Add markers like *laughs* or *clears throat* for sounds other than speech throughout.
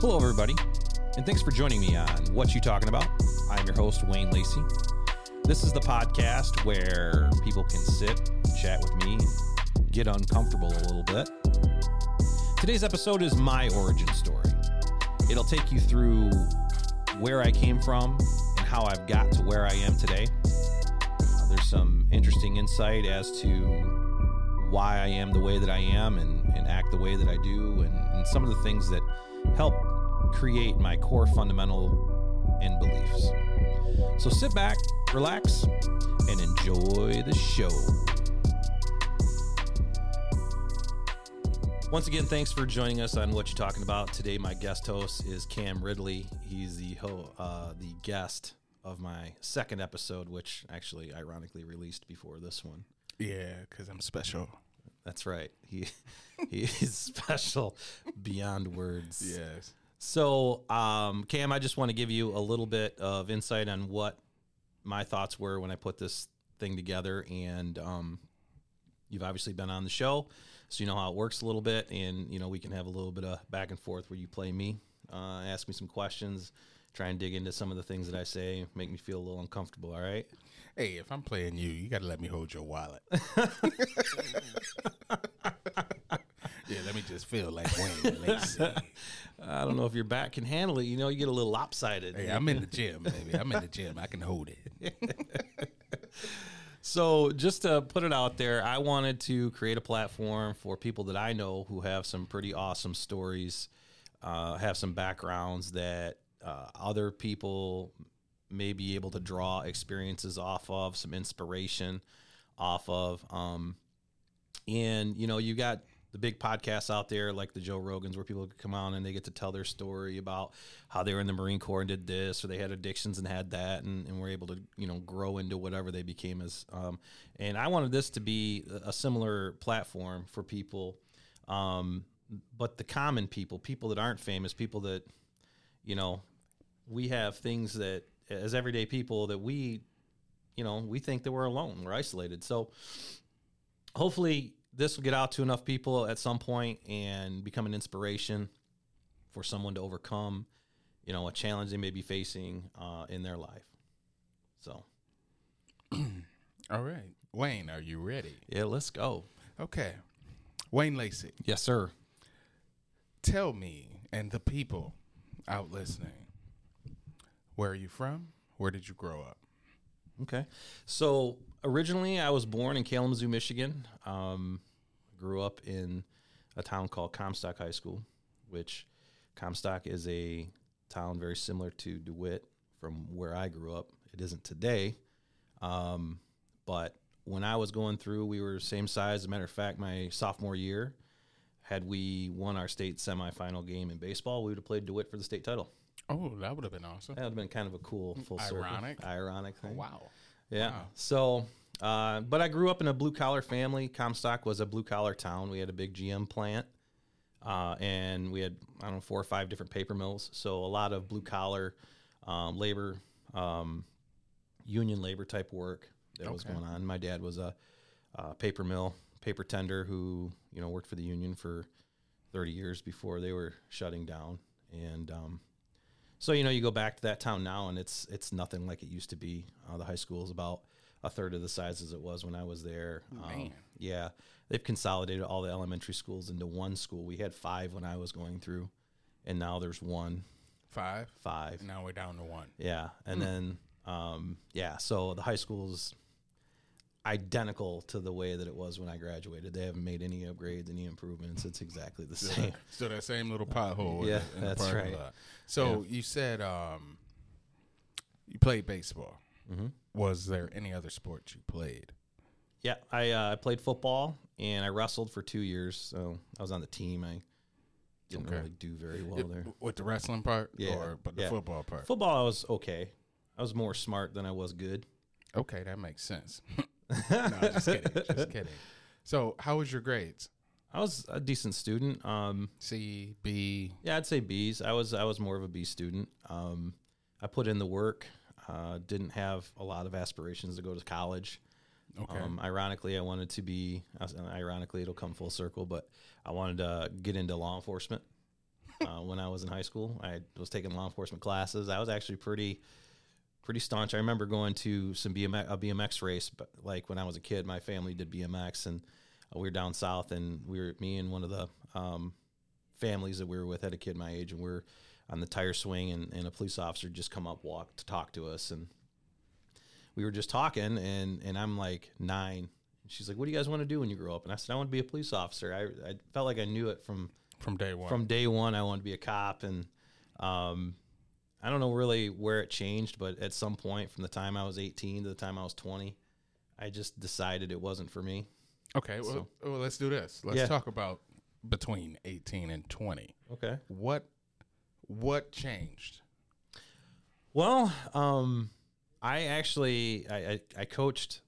Hello, everybody, and thanks for joining me on What You Talking About. I'm your host, Wayne Lacey. This is the podcast where people can sit, chat with me, and get uncomfortable a little bit. Today's episode is my origin story. It'll take you through where I came from and how I've got to where I am today. Uh, there's some interesting insight as to why I am the way that I am and, and act the way that I do, and, and some of the things that help create my core fundamental and beliefs. So sit back, relax, and enjoy the show. Once again, thanks for joining us on What you're Talking About. Today, my guest host is Cam Ridley. He's the ho- uh, the guest of my second episode, which actually ironically released before this one. Yeah, because I'm special. That's right. He *laughs* he is special beyond words. Yes. So, um, Cam, I just want to give you a little bit of insight on what my thoughts were when I put this thing together. And um, you've obviously been on the show, so you know how it works a little bit. And, you know, we can have a little bit of back and forth where you play me, uh, ask me some questions, try and dig into some of the things that I say, make me feel a little uncomfortable. All right. Hey, if I'm playing you, you got to let me hold your wallet. *laughs* *laughs* yeah, let me just feel like Wayne Lacey. I don't know if your back can handle it. You know, you get a little lopsided. Hey, I'm in the gym, baby. I'm in the gym. I can hold it. *laughs* So, just to put it out there, I wanted to create a platform for people that I know who have some pretty awesome stories, uh, have some backgrounds that uh, other people may be able to draw experiences off of, some inspiration off of. Um, and, you know, you got the big podcasts out there like the Joe Rogans where people come on and they get to tell their story about how they were in the Marine Corps and did this or they had addictions and had that and, and were able to, you know, grow into whatever they became as. Um, and I wanted this to be a similar platform for people. Um, but the common people, people that aren't famous, people that, you know, we have things that as everyday people that we, you know, we think that we're alone, we're isolated. So hopefully this will get out to enough people at some point and become an inspiration for someone to overcome, you know, a challenge they may be facing uh, in their life. So, *clears throat* All right. Wayne, are you ready? yeah, let's go. Okay. Wayne Lacey, Yes, sir. tell me and the people out listening, where are you from? Where did you grow up? Okay. So originally, I was born in Kalamazoo, Michigan. Um, grew up in a town called Comstock High School, which Comstock is a town very similar to DeWitt from where I grew up. It isn't today, um, but when I was going through, we were same size. As a matter of fact, my sophomore year, had we won our state semifinal game in baseball, we would have played DeWitt for the state title. Oh, that would have been awesome. That would have been kind of a cool full circle. Ironic. Ironic thing. Wow. Yeah. Wow. So, uh, but I grew up in a blue collar family. Comstock was a blue collar town. We had a big GM plant, uh, and we had I don't know four or five different paper mills. So a lot of blue collar um, labor, um, union labor type work that was going on. My dad was a, uh paper mill paper tender who you know worked for the union for thirty years before they were shutting down, and um, so you know, you go back to that town now, and it's it's nothing like it used to be. Uh, the high school is about a third of the size as it was when I was there. Um, yeah, they've consolidated all the elementary schools into one school. We had five when I was going through, and now there's one, Five. five. And now we're down to one. Yeah, and then um, yeah, so the high school is identical to the way that it was when I graduated. They haven't made any upgrades, any improvements. It's exactly the Still same. that, still that same little pothole. in Yeah, the- in that's right. lot. So you said um, you played baseball. hmm Was there any other sport you played? Yeah, I uh, I played football and I wrestled for two years. So I was on the team. I didn't Okay. really do very well It- there. with the wrestling part, Yeah, or but the yeah. football part? Football, I was okay. I was more smart than I was good. okay, that makes sense. *laughs* no, just kidding. Just *laughs* kidding. So, how was your grades? I was a decent student. Um, C, B. yeah, I'd say B's. I was I was more of a B student. Um, I put in the work. Uh, didn't have a lot of aspirations to go to college. Okay. Um, ironically, I wanted to be. Ironically, it'll come full circle, but I wanted to get into law enforcement. uh, when I was in high school. I was taking law enforcement classes. I was actually pretty pretty staunch. I remember going to some BMX, a BMX race, but like when I was a kid, my family did BMX, and uh, we were down south, and we were me and one of the um, families that we were with had a kid my age, and we are on the tire swing, and, and a police officer just come up, walk to talk to us, and we were just talking, and and I'm like nine. She's like, "What do you guys want to do when you grow up?" And I said, "I want to be a police officer." I, I felt like I knew it from From day one. from day one. I wanted to be a cop, and um, I don't know really where it changed, but at some point, from the time I was 18 to the time I was 20, I just decided it wasn't for me. okay, well, so- well, let's do this. Let's Yeah. talk about between 18 and 20. Okay. What what changed? Well, um, I actually I, I, I coached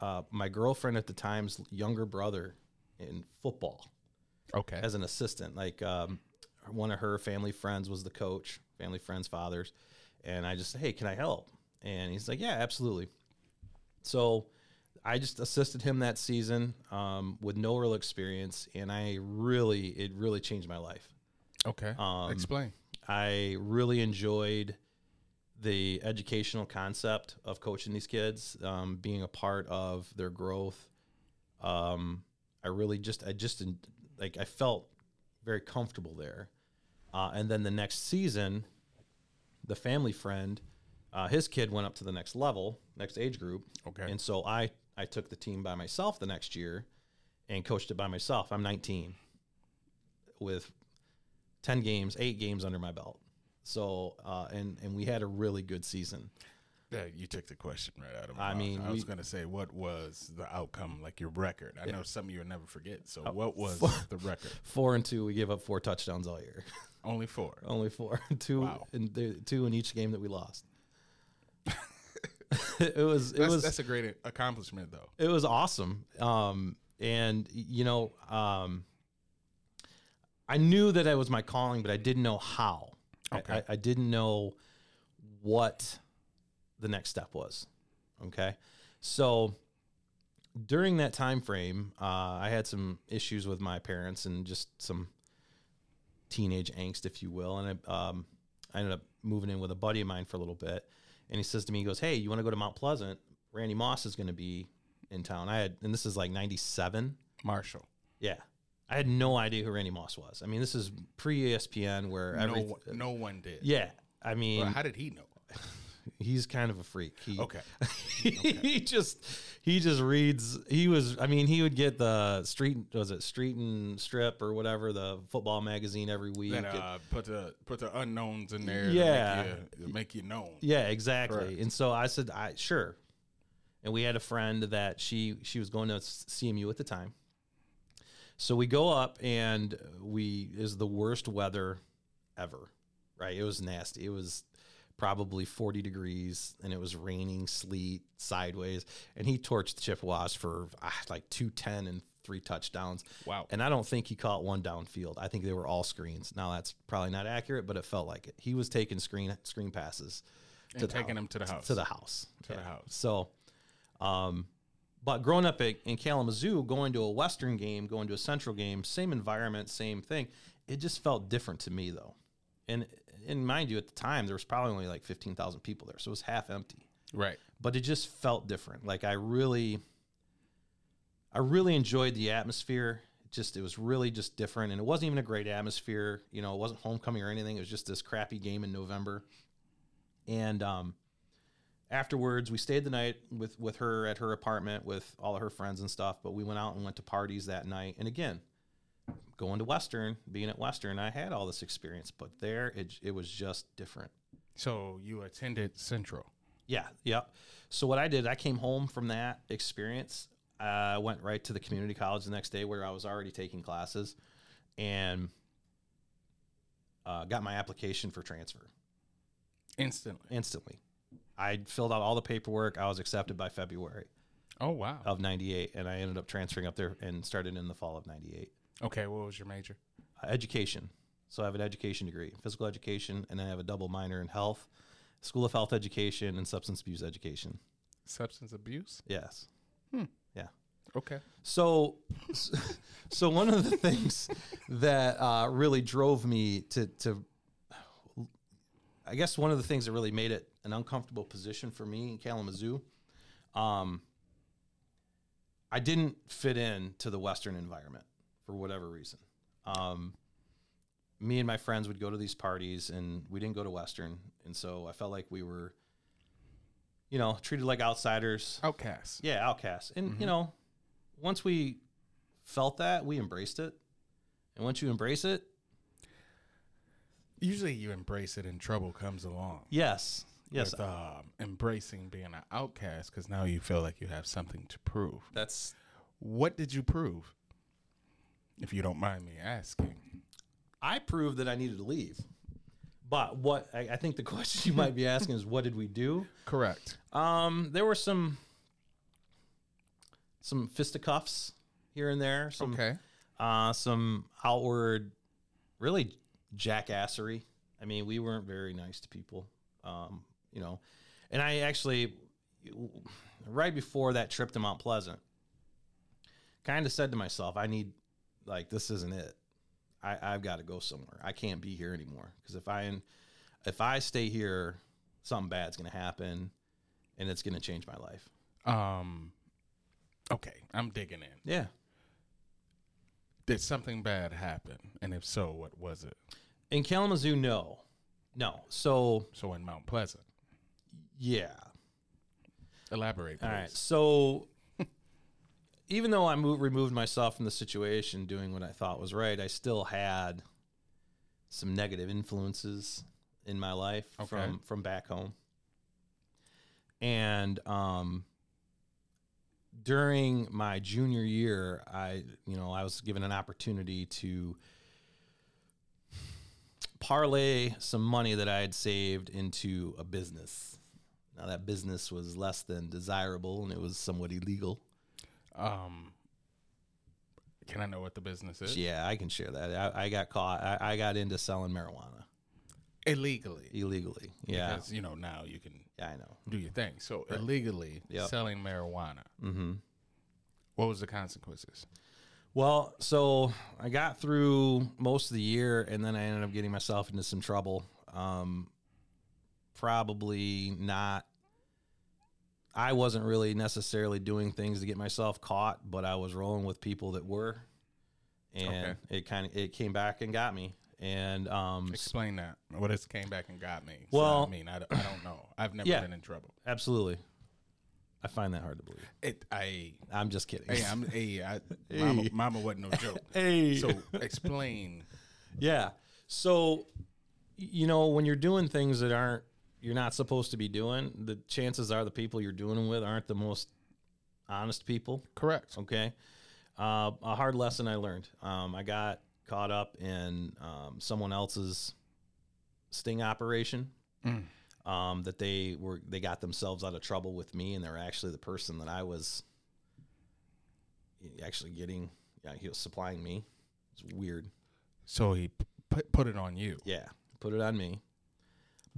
uh, my girlfriend at the time's younger brother in football. Okay. as an assistant. Like um, one of her family friends was the coach, family friends' fathers, and I just said, "Hey, can I help?" And he's like, "Yeah, absolutely." So I just assisted him that season um, with no real experience, and I really, it really changed my life. okay. um, Explain. I really enjoyed the educational concept of coaching these kids, um, being a part of their growth. Um, I really just, I just like, I felt very comfortable there. Uh, and then the next season, the family friend, uh, his kid went up to the next level, next age group. Okay. And so I, I took the team by myself the next year and coached it by myself. I'm 19 with 10 games, eight games under my belt. So, uh, and, and we had a really good season. Yeah, you took the question right out of my I mouth. mean, I was we- going to say, what was the outcome, like your record? I know something you'll never forget. So, Oh, what was the record? *laughs* Four and two, we gave up four touchdowns all year. *laughs* Only four. Only four, *laughs* two, Wow. in the, two in each game that we lost. it was, it That's, was, that's a great accomplishment, though. it was awesome. Um, and y- you know, um, I knew that it was my calling, but I didn't know how. I- Okay. I, I didn't know what the next step was. Okay, so during that time frame, uh, I had some issues with my parents and just some teenage angst, if you will, and I, um, I ended up moving in with a buddy of mine for a little bit. And he says to me, he goes, "Hey, you want to go to Mount Pleasant? Randy Moss is going to be in town." I had, and this is like '97. Marshall. Yeah, I had no idea who Randy Moss was. I mean, this is pre ESPN, where no, one- no one did. yeah. I mean, Well, how did he know? He's kind of a freak. He, Okay. *laughs* he just he just reads. He was. I mean, he would get the street was it Street and Strip or whatever the football magazine every week. And- uh, put the put the unknowns in there. Yeah. Make, you, make you known. Yeah, exactly. Correct. And so I said, I sure. And we had a friend that she she was going to CMU at the time. So we go up and we is the worst weather ever. Right? It was nasty. It was probably 40 degrees and it was raining, sleet, sideways, and he torched the Chippewas for ah, like 210 and three touchdowns. Wow. And I don't think he caught one downfield. I think they were all screens. Now that's probably not accurate, but it felt like it. He was taking screen screen passes And taking house. him to the house. to the house. To the house. So, um, but growing up in, in Kalamazoo, going to a Western game, going to a Central game, same environment, same thing. It just felt different to me though. And and mind you, at the time there was probably only like fifteen thousand people there, so it was half empty. Right. But it just felt different. Like I really, I really enjoyed the atmosphere. It just it was really just different, and it wasn't even a great atmosphere. You know, it wasn't homecoming or anything. It was just this crappy game in November. And um, afterwards, we stayed the night with with her at her apartment with all of her friends and stuff. But we went out and went to parties that night. And again, going to Western, being at Western, I had all this experience, but there it it was just different. So you attended Central. Yeah, yep. So what I did, I came home from that experience. I uh, went right to the community college the next day where I was already taking classes, and uh, got my application for transfer Instantly. instantly. I filled out all the paperwork. I was accepted by February Oh wow. of '98, and I ended up transferring up there and started in the fall of '98. Okay. What was your major? Uh, education. So I have an education degree, physical education, and I have a double minor in health, school of health education, and substance abuse education. Substance abuse. Yes. Hmm. Yeah. Okay. So, *laughs* so one of the things that uh, really drove me to, to, I guess one of the things that really made it an uncomfortable position for me in Kalamazoo, um, I didn't fit in to the Western environment for whatever reason. Um, me and my friends would go to these parties, and we didn't go to Western, and so I felt like we were, you know, treated like outsiders. Outcasts. Yeah, outcasts. And you know, once we felt that, we embraced it. And once you embrace it, Usually you embrace it and trouble comes along. yes, yes, With, um, embracing being an outcast because now you feel like you have something to prove. that's What did you prove? If you don't mind me asking. I proved that I needed to leave. But what I, I think the *laughs* question you might be asking is, what did we do? Correct. Um, there were some some fisticuffs here and there, some Okay. uh, some outward, really jackassery. I mean, we weren't very nice to people, um, you know. And I actually, right before that trip to Mount Pleasant, kind of said to myself, I need, like, this isn't it. I, I've got to go somewhere. I can't be here anymore because if I if I stay here, something bad's going to happen, and it's going to change my life. Um. Okay, I'm digging in. Yeah. Did something bad happen? And if so, what was it? In Kalamazoo, no, no. So So in Mount Pleasant. yeah. Elaborate, please. All right. So even though I moved, removed myself from the situation, doing what I thought was right, I still had some negative influences in my life Okay. from from back home. And um, during my junior year, I you know I was given an opportunity to parlay some money that I had saved into a business. Now that business was less than desirable and it was somewhat illegal. Um. Can I know what the business is? Yeah, I can share that. I, I got caught. I, I got into selling marijuana Illegally. illegally. Yeah, Because you know now you can yeah, I know. do your thing. So illegally Yep. selling marijuana. hmm What was the consequences? Well, so I got through most of the year, and then I ended up getting myself into some trouble. Um, probably not. I wasn't really necessarily doing things to get myself caught, but I was rolling with people that were, and Okay. it kind of it came back and got me. And um, Explain that. What it came back and got me? Well- I mean, I, don't- I don't know. I've never Yeah. been in trouble. absolutely, I find that hard to believe. It. I. I'm just kidding. Hey, I'm. Hey, I, *laughs* mama, mama wasn't no joke. *laughs* Hey. So explain. *laughs* Yeah. So, you know, when you're doing things that aren't you're not supposed to be doing, the chances are the people you're doing them with aren't the most honest people. Correct. Okay. Uh, a hard lesson I learned. Um, I got caught up in um, someone else's sting operation. Mm. Um, that they were they got themselves out of trouble with me, and they're actually the person that I was actually getting. Yeah, he was supplying me. It's weird. So he put put it on you. Yeah, put it on me.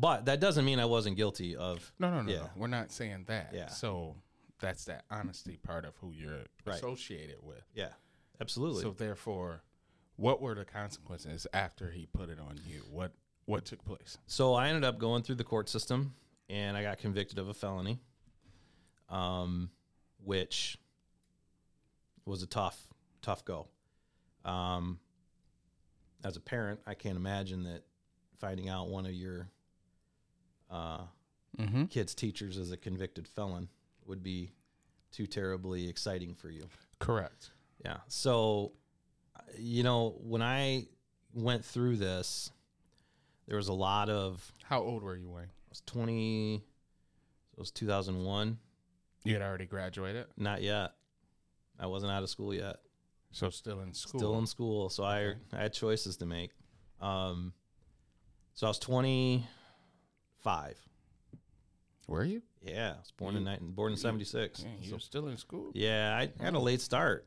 But that doesn't mean I wasn't guilty of. No, no, no, Yeah. no. We're not saying that. Yeah. So that's that honesty part of who you're Right. associated with. Yeah, absolutely. So therefore, what were the consequences after he put it on you? What what took place? So I ended up going through the court system, and I got convicted of a felony, um, which was a tough, tough go. Um, as a parent, I can't imagine that finding out one of your uh, Mm-hmm. kids' teachers as a convicted felon would be too terribly exciting for you. Correct. Yeah. So, you know, when I went through this, there was a lot of How old were you, Wayne? I was 20 it was 2001 You had already graduated, not yet i wasn't out of school yet so still in school. still in school so I, I had choices to make um so i was 25 Were you? yeah i was born in nineteen born in 76 Yeah, you So- still in school. yeah i had a late start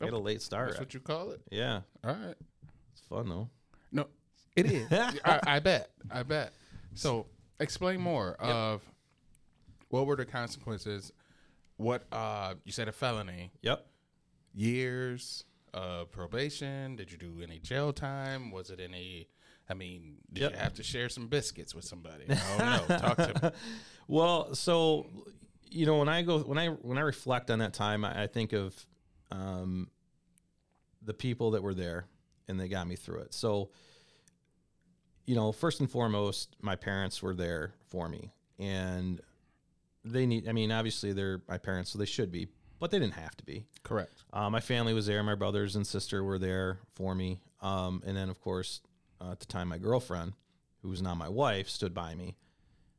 i had a late start That's what you call it. yeah All right. it's fun though No, it is. *laughs* I, I bet. I bet. So explain more of what were the consequences. What uh, you said a felony. yep years of probation? Did you do any jail time? Was it any? I mean, did Yep. you have to share some biscuits with somebody? I don't know. Talk to me. *laughs* Well, so you know, when I go when I when I reflect on that time, I, I think of um, the people that were there and they got me through it. So, you know, first and foremost, my parents were there for me, and they need. I mean, obviously they're my parents, so they should be, but they didn't have to be. Correct. Uh, my family was there. My brothers and sister were there for me. Um, and then, of course, uh, at the time, my girlfriend, who was now my wife, stood by me,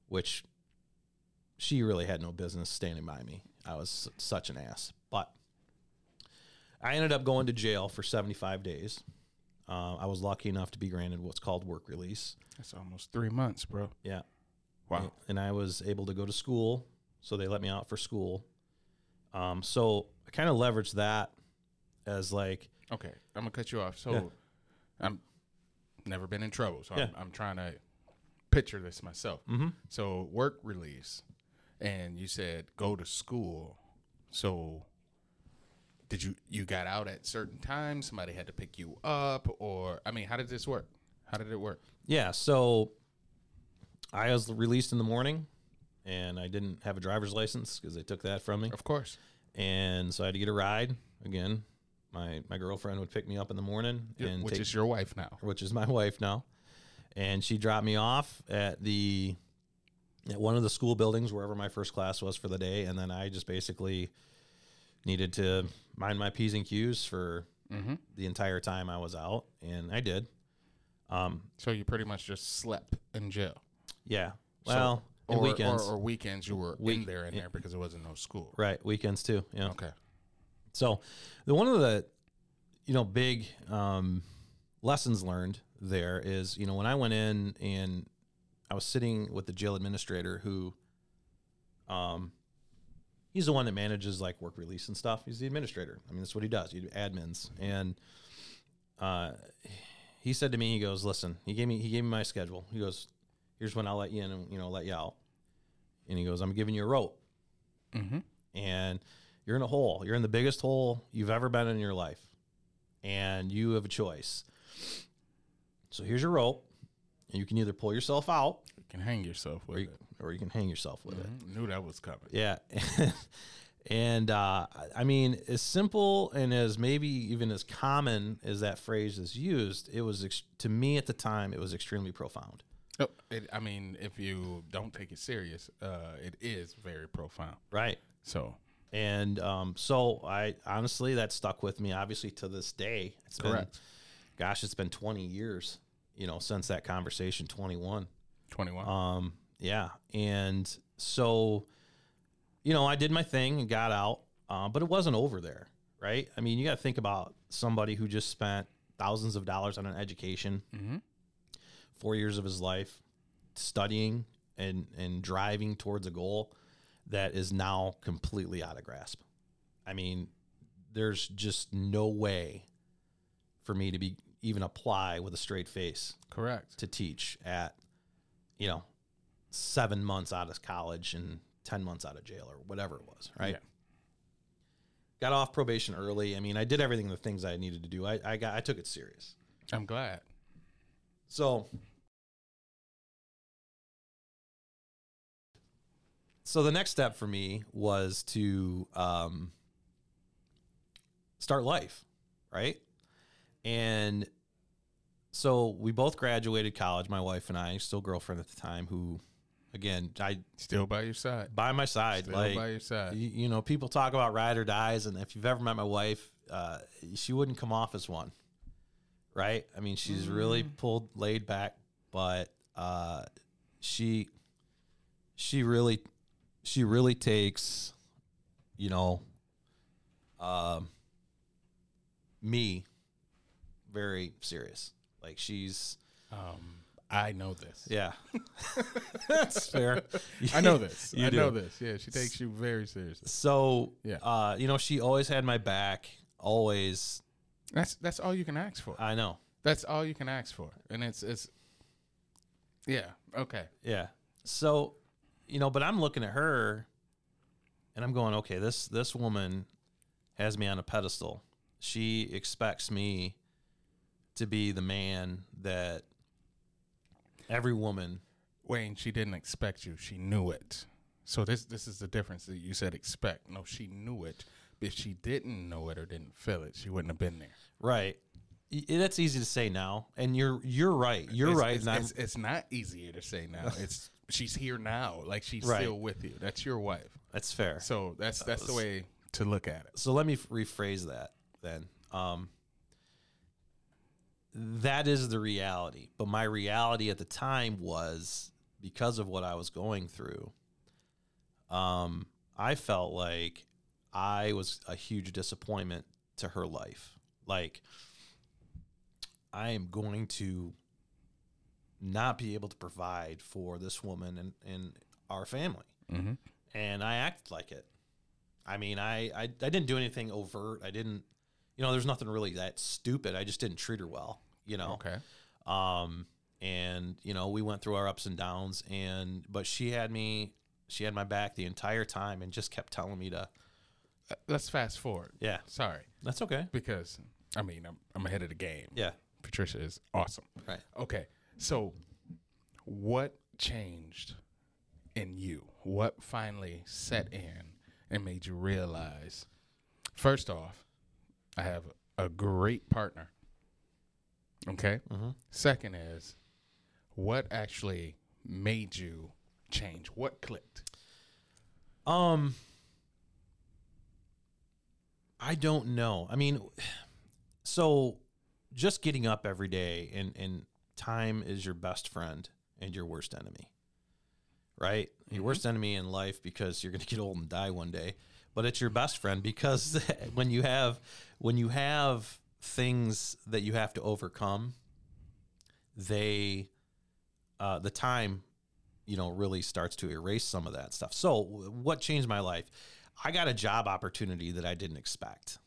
which she really had no business standing by me. I was s- such an ass. But I ended up going to jail for 75 days. Uh, I was lucky enough to be granted what's called work release. That's almost three months, bro. Yeah. Wow. And I was able to go to school. So they let me out for school. Um, so I kind of leveraged that as like, Okay, I'm gonna cut you off. So, Yeah. I'm never been in trouble, so Yeah. I'm, I'm trying to picture this myself. mm-hmm. So, work release, and you said go to school. So, did you you got out at certain times? Somebody had to pick you up, or I mean, how did this work? How did it work? Yeah, so I was released in the morning, and I didn't have a driver's license because they took that from me, Of course. and so I had to get a ride. Again, my my girlfriend would pick me up in the morning, and which take, is your wife now. which is my *laughs* wife now, and she dropped me off at the at one of the school buildings wherever my first class was for the day, and then I just basically needed to mind my p's and q's for Mm-hmm. the entire time I was out, and I did. Um, So you pretty much just slept in jail. yeah. Well, and or, weekends. or, or weekends you were in Week- there in yeah. there because there wasn't no school. Right, weekends too. Yeah. Okay. So, the one of the you know big um, lessons learned there is you know when I went in and I was sitting with the jail administrator who, um, he's the one that manages like work release and stuff. He's the administrator. I mean that's what he does. He admins and. Uh, he said to me, he goes, "Listen." He gave me he gave me my schedule. He goes, "Here's when I'll let you in and you know let you out." And he goes, "I'm giving you a rope." Mm-hmm. and you're in a hole. You're in the biggest hole you've ever been in your life, and you have a choice. So here's your rope, and you can either pull yourself out, You can hang yourself with or you, it. or you can hang yourself with it. Mhm. Knew that was coming. Yeah, *laughs* and uh, I mean, as simple and as maybe even as common as that phrase is used, it was ex- to me at the time it was extremely profound. Oh, it, I mean, if you don't take it serious, uh, it is very profound. Right. So And um, so I honestly that stuck with me. Obviously to this day, it's Correct. been, gosh, it's been 20 years, you know, since that conversation. 21. 21. Um, yeah, and so, you know, I did my thing and got out, uh, but it wasn't over there, right? I mean, you got to think about somebody who just spent thousands of dollars on an education, mm-hmm. four years of his life studying and and driving towards a goal that is now completely out of grasp. I mean, there's just no way for me to be even apply with a straight face Correct. to teach at you know seven months out of college and 10 months out of jail or whatever it was right Yeah. got off probation early i mean i did everything the things i needed to do i, I got i took it serious I'm glad. so so the next step for me was to um, start life right and so we both graduated college my wife and i still girlfriend at the time who again i Still by your side. by my side Still like by your side. you, you know people talk about ride or dies and if you've ever met my wife uh, she wouldn't come off as one right i mean she's really pulled laid back but uh, she she really she really takes you know um, me very serious like she's Um, I know this. yeah *laughs* that's fair I know this. *laughs* You I know this. Yeah, she takes you very seriously. So, Yeah. uh, you know, she always had my back. Always, That's that's all you can ask for. I know. That's all you can ask for, and it's it's. Yeah. Okay. Yeah. So, you know, but I'm looking at her, and I'm going, okay, this this woman has me on a pedestal. She expects me to be the man that every woman Wayne, she didn't expect you. She knew it. So this this is the difference that you said expect. No, she knew it. If she didn't know it or didn't feel it, she wouldn't have been there. right. That's easy to say now, and you're you're right. You're it's, right. It's, it's, it's not easier to say now. It's she's here now. Like she's Right. still with you. That's your wife. that's fair. So that's that's the way to look at it. so let me rephrase that then. Um, that is the reality, but my reality at the time was because of what I was going through. Um, I felt like I was a huge disappointment to her life. Like I am going to not be able to provide for this woman and, and our family. Mhm. And I acted like it. I mean, I, I I didn't do anything overt. I didn't, you know, there's nothing really that stupid. I just didn't treat her well, you know. Okay. Um, and you know, we went through our ups and downs, and but she had me, she had my back the entire time, and just kept telling me to, Uh, Let's fast forward. yeah, Sorry, that's okay, because I mean I'm I'm ahead of the game. yeah, Patricia is awesome. right. Okay, so what changed in you? What finally set in and made you realize? First off, I have a great partner. Okay. Mhm. Second is, what actually made you change? What clicked? Um, I don't know. I mean, *sighs* so just getting up every day and and time is your best friend and your worst enemy. Right? Your worst enemy in life because you're going to get old and die one day, but it's your best friend because *laughs* when you have when you have things that you have to overcome, they uh, the time you know really starts to erase some of that stuff. So what changed my life? I got a job opportunity that I didn't expect.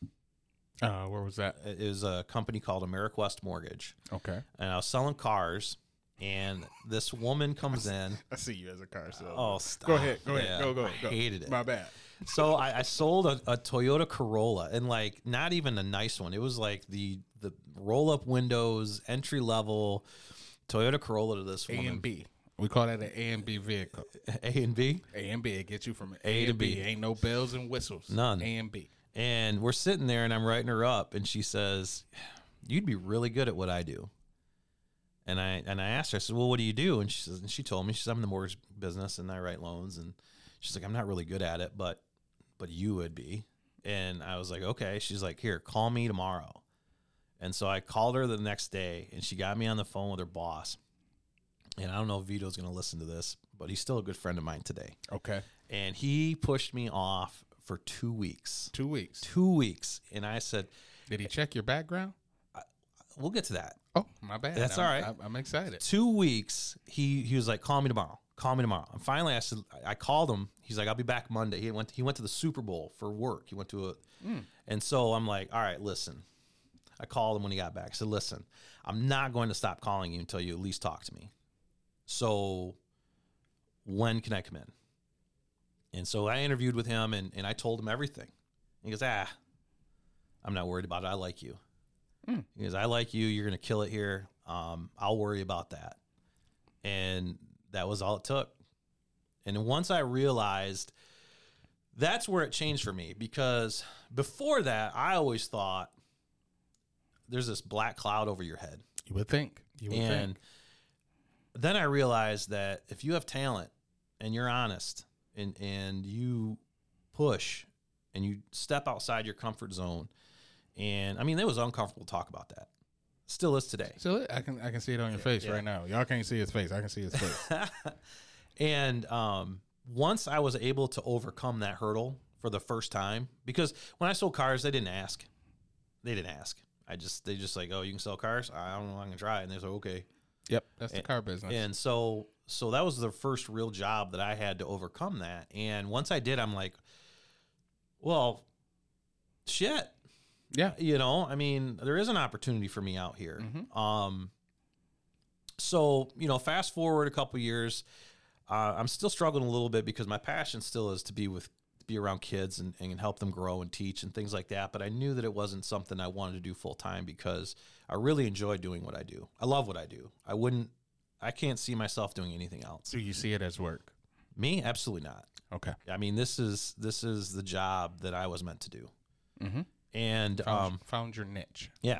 Uh, where was that? It was a company called AmeriQuest Mortgage, Okay. and I was selling cars. And this woman comes *laughs* in. I see you as a car salesman. Oh, stop. Go ahead. Go ahead. Yeah, Go, go, I go. hated it. My bad. so I, I sold a, a Toyota Corolla, and like not even a nice one. It was like the the roll up windows, entry level Toyota Corolla to this A and B. We call that an A and B vehicle. A and B. A and B. It gets you from A A, to to B. B. Ain't no bells and whistles. None. A and B. And we're sitting there, and I'm writing her up, and she says, "You'd be really good at what I do." And I and I asked her, I said, "Well, what do you do?" And she says, and she told me, she says, "I'm in the mortgage business, and I write loans." And she's like, "I'm not really good at it, but but you would be." And I was like, "Okay." She's like, "Here, call me tomorrow." And so I called her the next day, and she got me on the phone with her boss. And I don't know if Vito's going to listen to this, but he's still a good friend of mine today. Okay. And he pushed me off for two weeks. Two weeks. two weeks. And i said Did he check your background? we'll get to that. Oh, my bad. That's I'm, all right. I'm, excited. two weeks he he was like call me tomorrow. Call me tomorrow and finally i said i called him. He's like i'll be back monday. He went he went to the super bowl for work. He went to a hmm. and so i'm like all right listen. I called him when he got back. I said listen i'm not going to stop calling you until you at least talk to me. So when can i come in and so i interviewed with him and, and i told him everything he goes ah i'm not worried about it i like you he goes, I like you. You're going to kill it here. Um, I'll worry about that. And that was all it took. And once I realized that's where it changed for me because before that, I always thought there's this black cloud over your head. You would think. You would And think. then I realized that if you have talent and you're honest and, and you push and you step outside your comfort zone, and I mean, it was uncomfortable to talk about that. Still is today. So I can I can see it on your face yeah. right now. Y'all can't see his face. I can see his face. *laughs* and um, once I was able to overcome that hurdle for the first time, because when I sold cars, they didn't ask. They didn't ask. I just they just like, oh, you can sell cars. I don't know. I'm gonna try. And they're like, okay. yep, that's the car business. And so so that was the first real job that I had to overcome that. And once I did, I'm like, well, shit. yeah, You know, I mean, there is an opportunity for me out here. Mhm. Um, so you know, fast forward a couple years, uh, I'm still struggling a little bit because my passion still is to be with to be around kids and, and help them grow and teach and things like that. But I knew that it wasn't something I wanted to do full time because I really enjoy doing what I do. I love what I do. I wouldn't, I can't see myself doing anything else. Do you see it as work? Me, absolutely not. Okay. I mean, this is this is the job that I was meant to do. Mm-hmm. And Found, um, found your niche. yeah,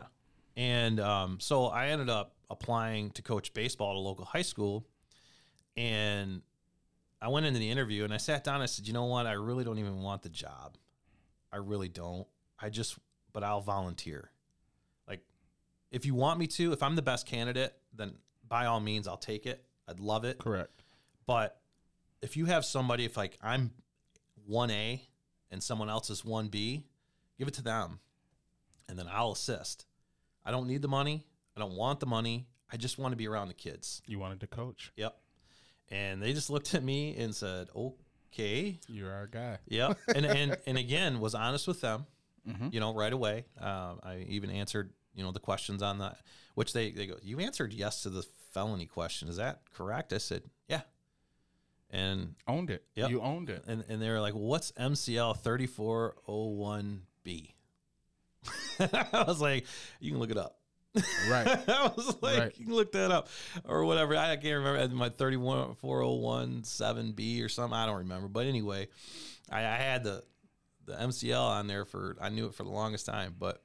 and um, so I ended up applying to coach baseball at a local high school, and I went into the interview and I sat down. And I said, you know what? I really don't even want the job. I really don't. I just, but I'll volunteer. Like, if you want me to, if I'm the best candidate, then by all means, I'll take it. I'd love it. Correct. But if you have somebody, if like I'm one A and someone else is one B, give it to them, and then I'll assist. I don't need the money. I don't want the money. I just want to be around the kids. You wanted to coach. Yep. And they just looked at me and said, "Okay, You're our guy. yep." and and *laughs* and again, was honest with them. Mhm. You know, right away. Um, I even answered, you know, the questions on that which they they go, "You answered yes to the felony question. Is that correct?" I said, "Yeah." And Owned it. Yep. You owned it. and and they were like, well, "What's MCL thirty four oh one B?" *laughs* I was like, "You can look it up." Right. *laughs* I was like, Right. "You can look that up or whatever." I can't remember my thirty one four oh one seven B or something. I don't remember, but anyway, I, I had the the MCL on there for I knew it for the longest time, but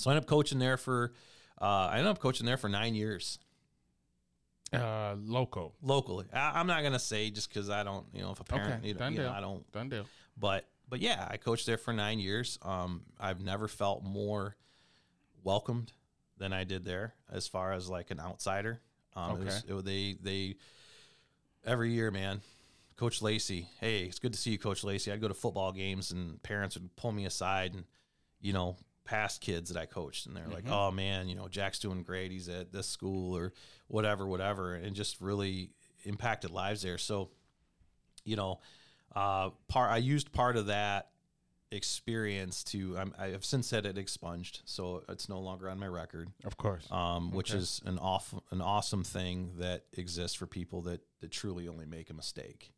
so I ended up coaching there for uh, I ended up coaching there for nine years Uh, loco. locally. I, I'm not gonna say just because I don't, you know, if a parent, Okay, you know, you know. I don't Done deal. but but yeah, I coached there for nine years. Um, I've never felt more welcomed than I did there, as far as like an outsider. Um, it was, it, they they every year, man. Coach Lacey, hey, it's good to see you, Coach Lacey. I'd go to football games and parents would pull me aside and you know past kids that I coached, and they're like, "Oh man, you know Jack's doing great. He's at this school or whatever, whatever," and just really impacted lives there. So you know, uh, part I used part of that experience to I'm, I have since had it expunged, so it's no longer on my record. Of course. Um, which Okay. is an off an awesome thing that exists for people that that truly only make a mistake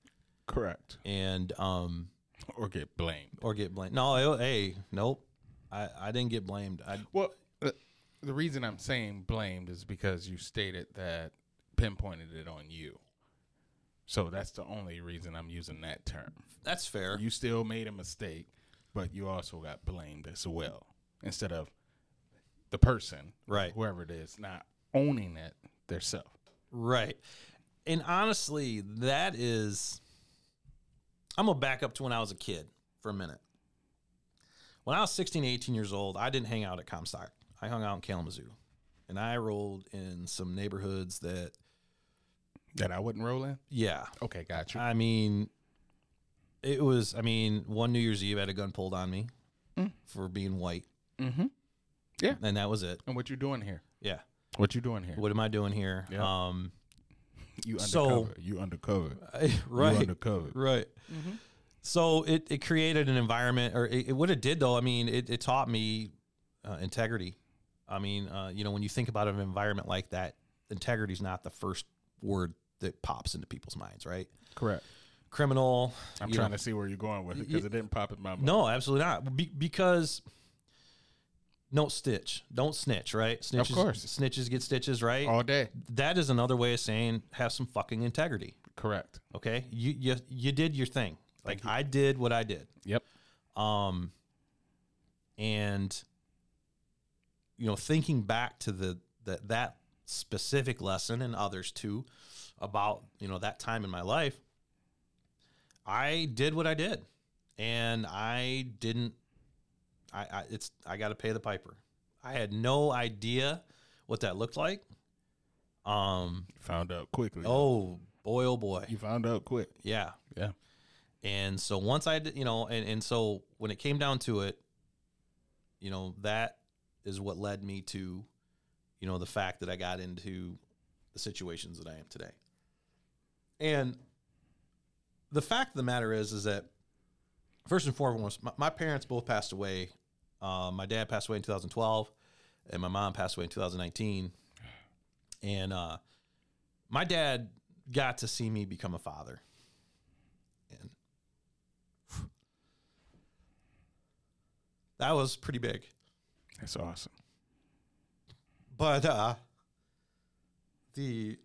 Correct. and um Or get blamed. or get blamed. No, hey, nope, I I didn't get blamed. I Well, uh, the reason I'm saying blamed is because you stated that pinpointed it on you. So that's the only reason I'm using that term. that's fair. You still made a mistake, but you also got blamed as well. Instead of the person, Right. whoever it is, not owning it themselves. Right. And honestly, that is. I'm going to back up to when I was a kid for a minute. When I was 16, 18 years old, I didn't hang out at Comstock. I hung out in Kalamazoo. And I rolled in some neighborhoods that, That I wouldn't roll in. yeah. Okay, gotcha. I mean, it was, I mean, one New Year's Eve, I had a gun pulled on me Mm. for being white. mm-hmm. Yeah. And that was it. And what you doing here? Yeah. What you doing here? What am I doing here? Yeah. Um, You So- undercover. you undercover. *laughs* right. You undercover. Right. Mm-hmm. So it, it created an environment, or it, it- what it did though. I mean, it, it taught me uh, integrity. I mean, uh, you know, when you think about an environment like that, integrity is not the first word that pops into people's minds, right? Correct. Criminal. I'm trying know- to see where you're going with it because it didn't pop in my mind. No, absolutely not. Be, because no stitch, don't snitch, right? Snitches, course. snitches get stitches, right? All day. That is another way of saying have some fucking integrity. Correct. Okay, you you you did your thing. Like I did what I did. Yep. Um, and you know, thinking back to the, the that specific lesson and others too about you know that time in my life, I did what I did, and I didn't. I, I it's I got to pay the piper. I had no idea what that looked like. Um. Found out quickly. Oh boy. Oh boy. You found out quick. Yeah. Yeah. And so once I, did, you know, and, and so when it came down to it, you know, that is what led me to, you know, the fact that I got into the situations that I am today. And the fact of the matter is, is that first and foremost, my, my parents both passed away. Uh, my dad passed away in 2012, and my mom passed away in 2019. And uh, my dad got to see me become a father. And that was pretty big. That's awesome. But uh, the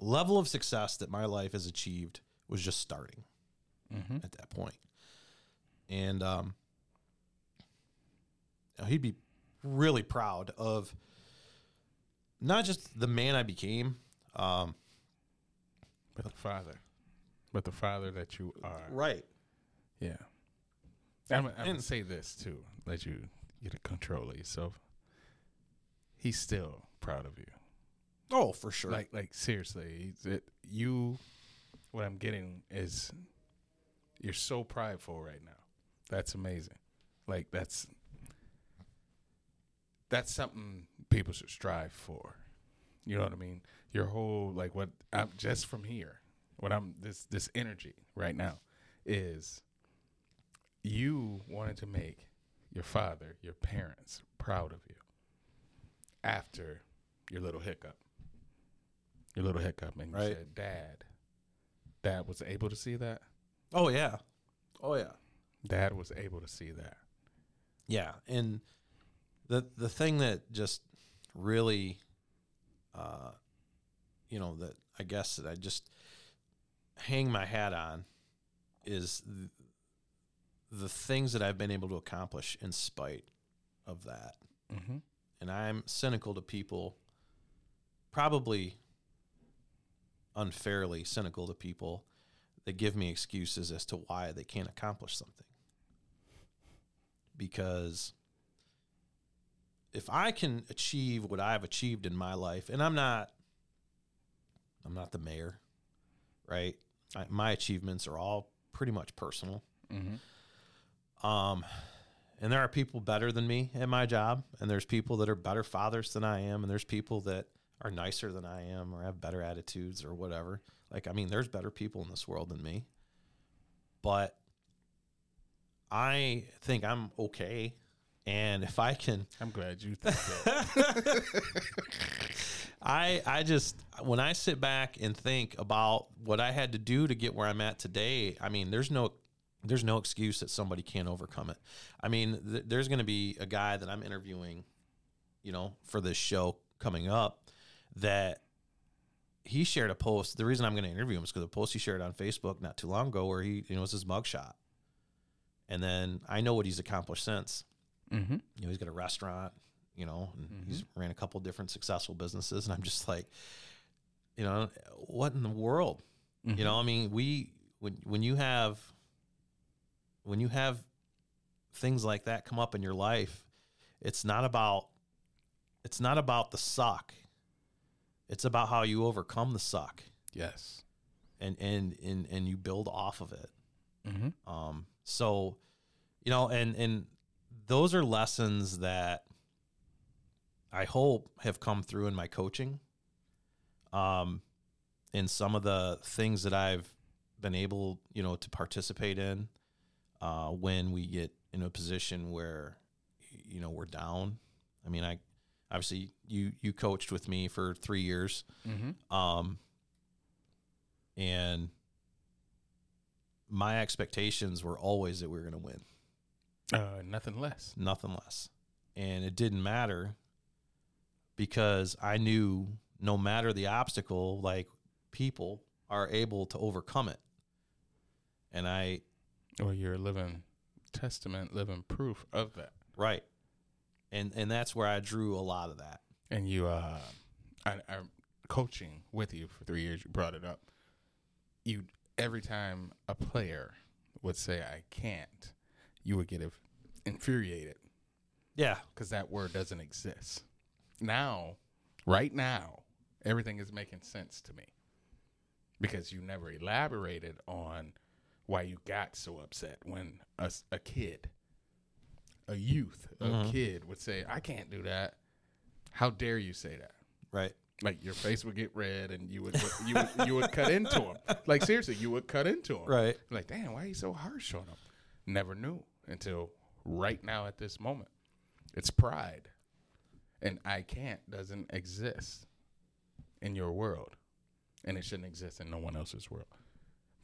level of success that my life has achieved was just starting Mm-hmm. at that point. And um, he'd be really proud of not just the man I became, um, But the father, but the father that you are. right? Yeah. I'm, I'm gonna And- say this too. Let you get a control of yourself. He's still proud of you. Oh, for sure. Like, like seriously, it, you. What I'm getting is, you're so prideful right now. That's amazing. Like that's. That's something people should strive for. You know what I mean? Your whole like what I'm just from here. What I'm this this energy right now is you wanted to make your father, your parents proud of you after your little hiccup. Your little hiccup and you Right. said, Dad. Dad was able to see that. oh yeah, oh yeah. Dad was able to see that. Yeah, and the the thing that just really, uh, you know, that I guess that I just hang my hat on is the, things that I've been able to accomplish in spite of that. Mm-hmm. And I'm cynical to people, probably unfairly cynical to people that give me excuses as to why they can't accomplish something. Because if I can achieve what I've achieved in my life, and I'm not, I'm not the mayor, right? I, my achievements are all pretty much personal. Mm-hmm. Um, and there are people better than me at my job, and there's people that are better fathers than I am, and there's people that are nicer than I am or have better attitudes or whatever. Like, I mean, there's better people in this world than me, but I think I'm okay. And if I can, *laughs* I'm glad you think that. *laughs* I I just when I sit back and think about what I had to do to get where I'm at today, I mean, there's no there's no excuse that somebody can't overcome it. I mean, th- there's going to be a guy that I'm interviewing, you know, for this show coming up that he shared a post. The reason I'm going to interview him is because the post he shared on Facebook not too long ago, where he you know it was his mugshot, and then I know what he's accomplished since mm-hmm. you know, he's got a restaurant, you know, and he's ran a couple different successful businesses. And I'm just like, you know, what in the world? Mm-hmm. You know, I mean, we, when, when you have, when you have things like that come up in your life, it's not about, it's not about the suck. It's about how you overcome the suck Yes. and, and, and, and you build off of it. Mm-hmm. Um, so, you know, and and those are lessons that I hope have come through in my coaching. Um, in some of the things that I've been able, you know, to participate in, uh, when we get in a position where, you know, we're down. I mean, I obviously you you coached with me for three years. Mm-hmm. Um, and my expectations were always that we were going to win, Uh, nothing less. nothing less. And it didn't matter because I knew no matter the obstacle, like people are able to overcome it. And I, Well, you're a living testament, living proof of that. right. And, and that's where I drew a lot of that. And you, uh, I, I'm coaching with you for three years. You brought it up. You every time a player would say "I can't," you would get inf- infuriated Yeah. because that word doesn't exist. Now, right now, everything is making sense to me because you never elaborated on why you got so upset when a kid, a youth, a Mhm. kid would say, I can't do that. How dare you say that? Right. Like your face would get red and you would you would, you would cut into him. *laughs* Like seriously, you would cut into him. Right. Like, damn, why are you so harsh on him? Never knew until right now at this moment. It's pride. And I can't doesn't exist in your world. And it shouldn't exist in no one else's world.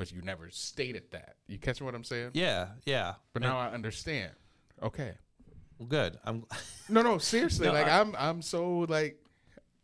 But you never stated that. You catch what I'm saying? Yeah. Yeah. But now I understand. Okay. Well, good. I'm. *laughs* No, no, seriously. No, like I- am I'm so like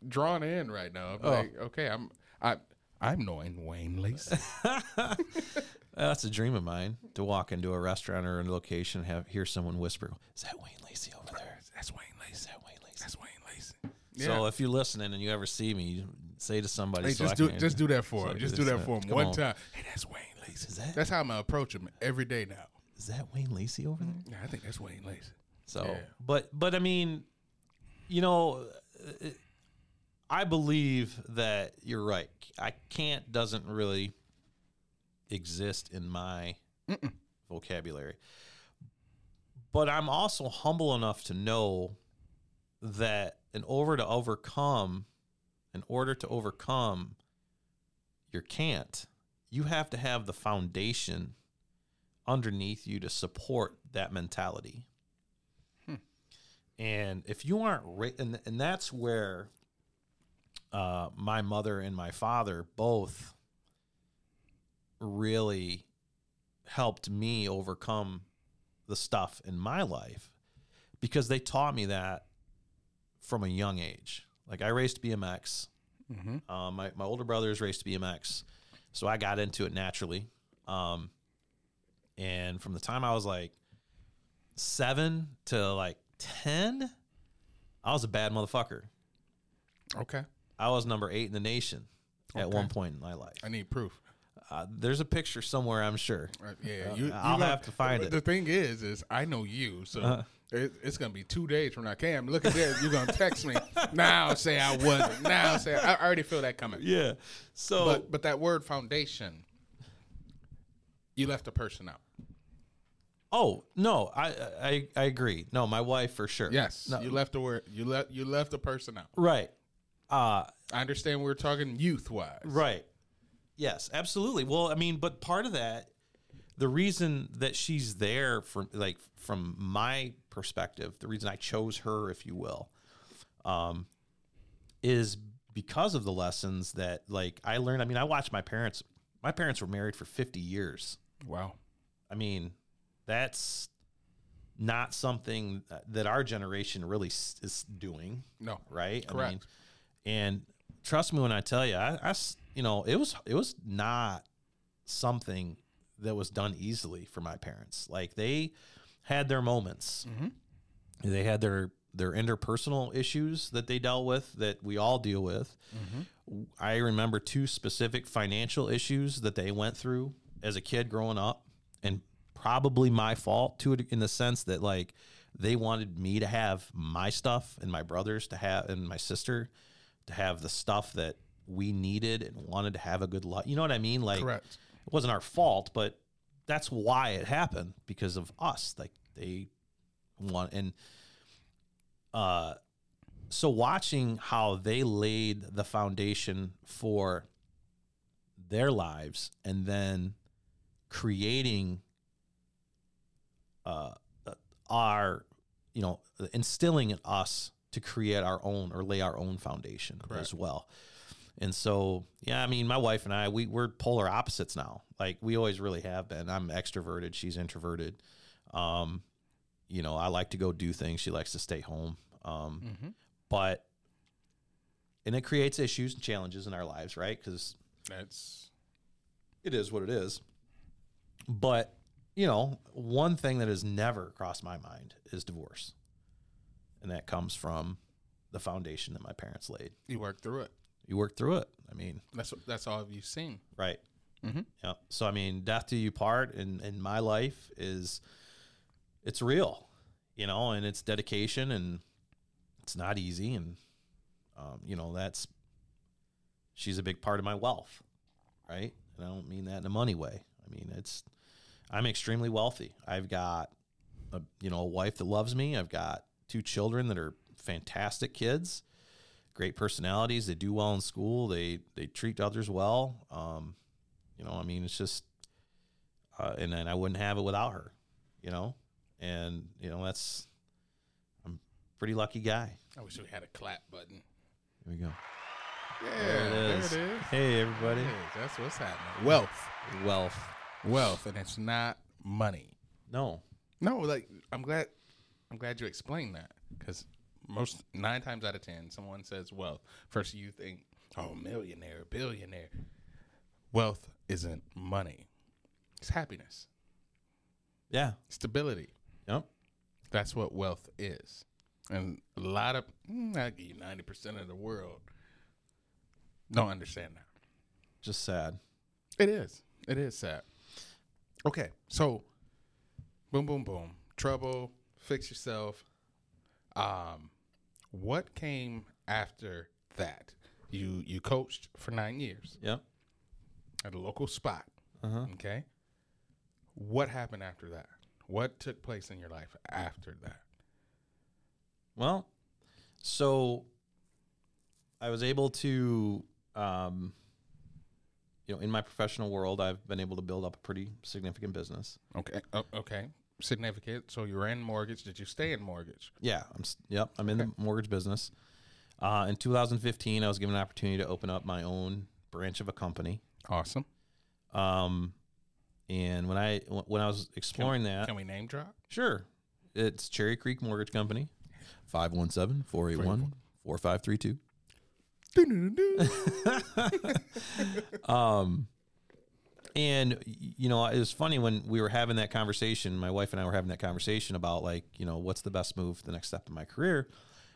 drawn in right now. I'm Oh. like, okay, I'm I I'm knowing Wayne Lacey. *laughs* That's a dream of mine to walk into a restaurant or a location and have hear someone whisper, "Is that Wayne Lacy over there? That's Wayne Lacy. Is that Wayne Lacy? That's Wayne Lacey. So if you're listening and you ever see me, you say to somebody, Hey, so just I do can- just do that for so him. Just do that for him one on. time. Hey, that's Wayne Lacey. Is that- That's how I'm gonna approach him every day now. Is that Wayne Lacey over there? Yeah, I think that's Wayne Lacey. So, Yeah. but but I mean, you know, uh, I believe that you're right. I can't doesn't really exist in my vocabulary. But I'm also humble enough to know that in order to overcome, in order to overcome your can't, you have to have the foundation underneath you to support that mentality. And if you aren't, ra- and, and that's where uh, my mother and my father both really helped me overcome the stuff in my life because they taught me that from a young age. Like I raced BMX. Mm-hmm. Um, my, my older brothers raced BMX, so I got into it naturally. Um, and from the time I was like seven to like 10, I was a bad motherfucker. Okay. I was number eight in the nation at one point in my life. I need proof. Uh, there's a picture somewhere, I'm sure. Uh, yeah, Uh, you, I'll have to find the, it. The thing is, is I know you, so Uh-huh. It, it's gonna be two days from now. Cam, look at this. You're gonna text me *laughs* now. Say I wasn't. Now say I already feel that coming. Yeah. So, But but that word foundation, you left a person out. oh no, I, I I agree. No, my wife for sure. Yes, No, you left the word. You left you left a person out. right. Uh, I understand we're talking youth wise. Right. Yes, absolutely. Well, I mean, but part of that, the reason that she's there for, like, from my perspective, the reason I chose her, if you will, um, is because of the lessons that, like, I learned. I mean, I watched my parents. My parents were married for fifty years. Wow. I mean, that's not something that our generation really is doing No. right? I Correct. mean, and trust me when I tell you, I, I s- you know, it was it was not something that was done easily for my parents. Like they had their moments. Mm-hmm. They had their their interpersonal issues that they dealt with that we all deal with. Mm-hmm. I remember two specific financial issues that they went through as a kid growing up, and probably my fault to it in the sense that like they wanted me to have my stuff and my brothers to have and my sister to have the stuff that we needed and wanted to have a good life. You know what I mean? Like Correct. It wasn't our fault, but that's why it happened because of us. Like they want and uh so watching how they laid the foundation for their lives and then creating uh our you know instilling in us to create our own or lay our own foundation as well and so yeah i mean my wife and i we, we're polar opposites now like we always really have been i'm extroverted she's introverted um you know i like to go do things she likes to stay home um but and it creates issues and challenges in our lives right because That's it is what it is. But, you know, one thing that has never crossed my mind is divorce. And that comes from the foundation that my parents laid. you worked through it. You work through it. I mean, That's that's all you've seen. right. Mhm. Yeah. So, I mean, death do you part in, in my life is, it's real, you know, and it's dedication and it's not easy. And, um, you know, that's, she's a big part of my wealth, right? And I don't mean that in a money way. I mean, it's, I'm extremely wealthy. I've got, a, you know, a wife that loves me. I've got two children that are fantastic kids, great personalities. They do well in school. They, they treat others well. Um, you know, I mean, it's just, uh, and then I wouldn't have it without her, you know, and you know, that's, I'm a pretty lucky guy. I wish we had a clap button. Here we go. Yeah, There it there is. it is. Hey, everybody. It is. That's what's happening. Wealth, Wealth. wealth, and it's not money. No. No, like I'm glad I'm glad you explained that because most nine times out of ten, someone says wealth. First, you think, oh, millionaire, billionaire. Wealth isn't money; it's happiness, Yeah. stability. Yep. That's what wealth is. And a lot of, mm, I give you ninety percent of the world don't understand that. Just sad. It is. It is sad. Okay, so boom, boom, boom. Trouble. Fix yourself. Um, what came after that? You you coached for nine years Yep. at a local spot. Uh-huh. Okay. What happened after that? What took place in your life after that? Well, so I was able to, um, you know, in my professional world, I've been able to build up a pretty significant business. Okay. o- okay. Significant. So you were in mortgage. Did you stay in mortgage? Yeah, I'm. Yep, I'm in the mortgage business. Uh, in 2015, I was given an opportunity to open up my own branch of a company. Awesome. Um, and when I when I was exploring that, Can we name drop? Sure. It's Cherry Creek Mortgage Company, 517 481 4532. *laughs* *laughs* Um, and you know, it was funny when we were having that conversation. My wife and I were having that conversation about like, you know, what's the best move, the next step in my career.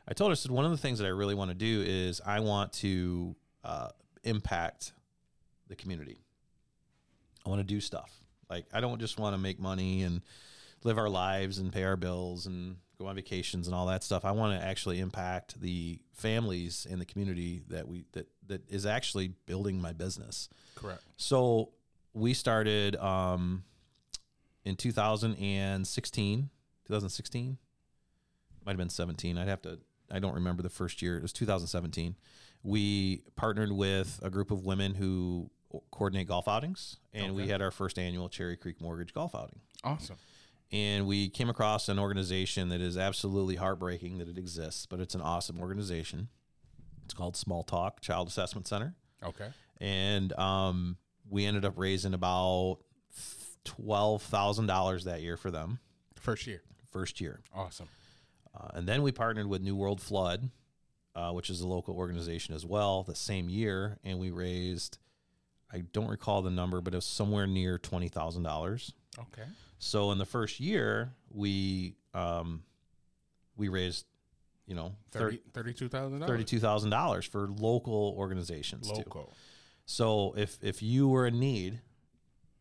I told her, I said, one of the things that I really want to do is I want to uh, impact the community. I want to do stuff. Like, I don't just want to make money and live our lives and pay our bills and go on vacations and all that stuff. I want to actually impact the families in the community that we that that is actually building my business. Correct. So we started um, in 2016, 2016, might have been 17. I'd have to, I don't remember the first year. It was 2017. We partnered with a group of women who coordinate golf outings, and we had our first annual Cherry Creek Mortgage Golf Outing. Awesome. And we came across an organization that is absolutely heartbreaking that it exists, but it's an awesome organization. It's called Small Talk Child Assessment Center Okay. and um, we ended up raising about twelve thousand dollars that year for them First year. first year, Awesome. uh, and then we partnered with New World Flood, uh, which is a local organization as well, the same year, and we raised. I don't recall the number, but it was somewhere near twenty thousand dollars. Okay. So in the first year, we um, we raised, you know, Thirty thirty-two thousand dollars. thirty-two thousand dollars for local organizations too. So if if you were in need,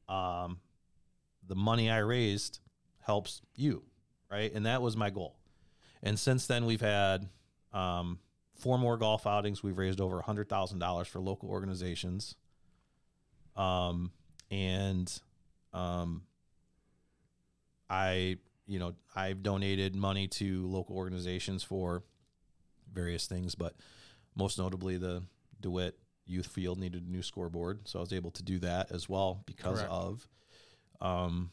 um, the money I raised helps you, right? And that was my goal. And since then, we've had um, four more golf outings. We've raised over hundred thousand dollars for local organizations. Um, and um, I, you know, I've donated money to local organizations for various things, but most notably the DeWitt Youth Field needed a new scoreboard, so I was able to do that as well because Correct. of, um,